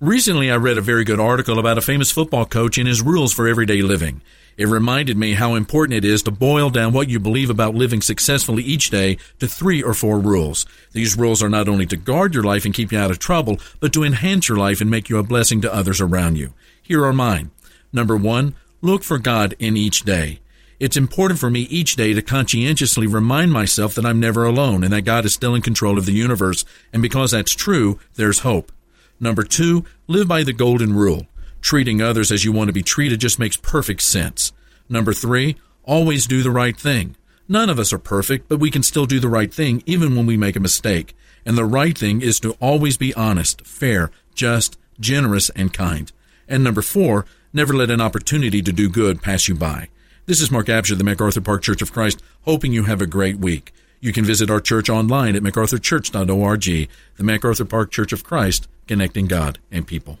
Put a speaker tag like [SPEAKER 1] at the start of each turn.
[SPEAKER 1] Recently, I read a very good article about a famous football coach and his rules for everyday living. It reminded me how important it is to boil down what you believe about living successfully each day to three or four rules. These rules are not only to guard your life and keep you out of trouble, but to enhance your life and make you a blessing to others around you. Here are mine. Number one, look for God in each day. It's important for me each day to conscientiously remind myself that I'm never alone and that God is still in control of the universe. And because that's true, there's hope. Number two, live by the golden rule. Treating others as you want to be treated just makes perfect sense. Number three, always do the right thing. None of us are perfect, but we can still do the right thing even when we make a mistake. And the right thing is to always be honest, fair, just, generous, and kind. And number four, never let an opportunity to do good pass you by. This is Mark Absher, the MacArthur Park Church of Christ, hoping you have a great week. You can visit our church online at macarthurchurch.org, the MacArthur Park Church of Christ, connecting God and people.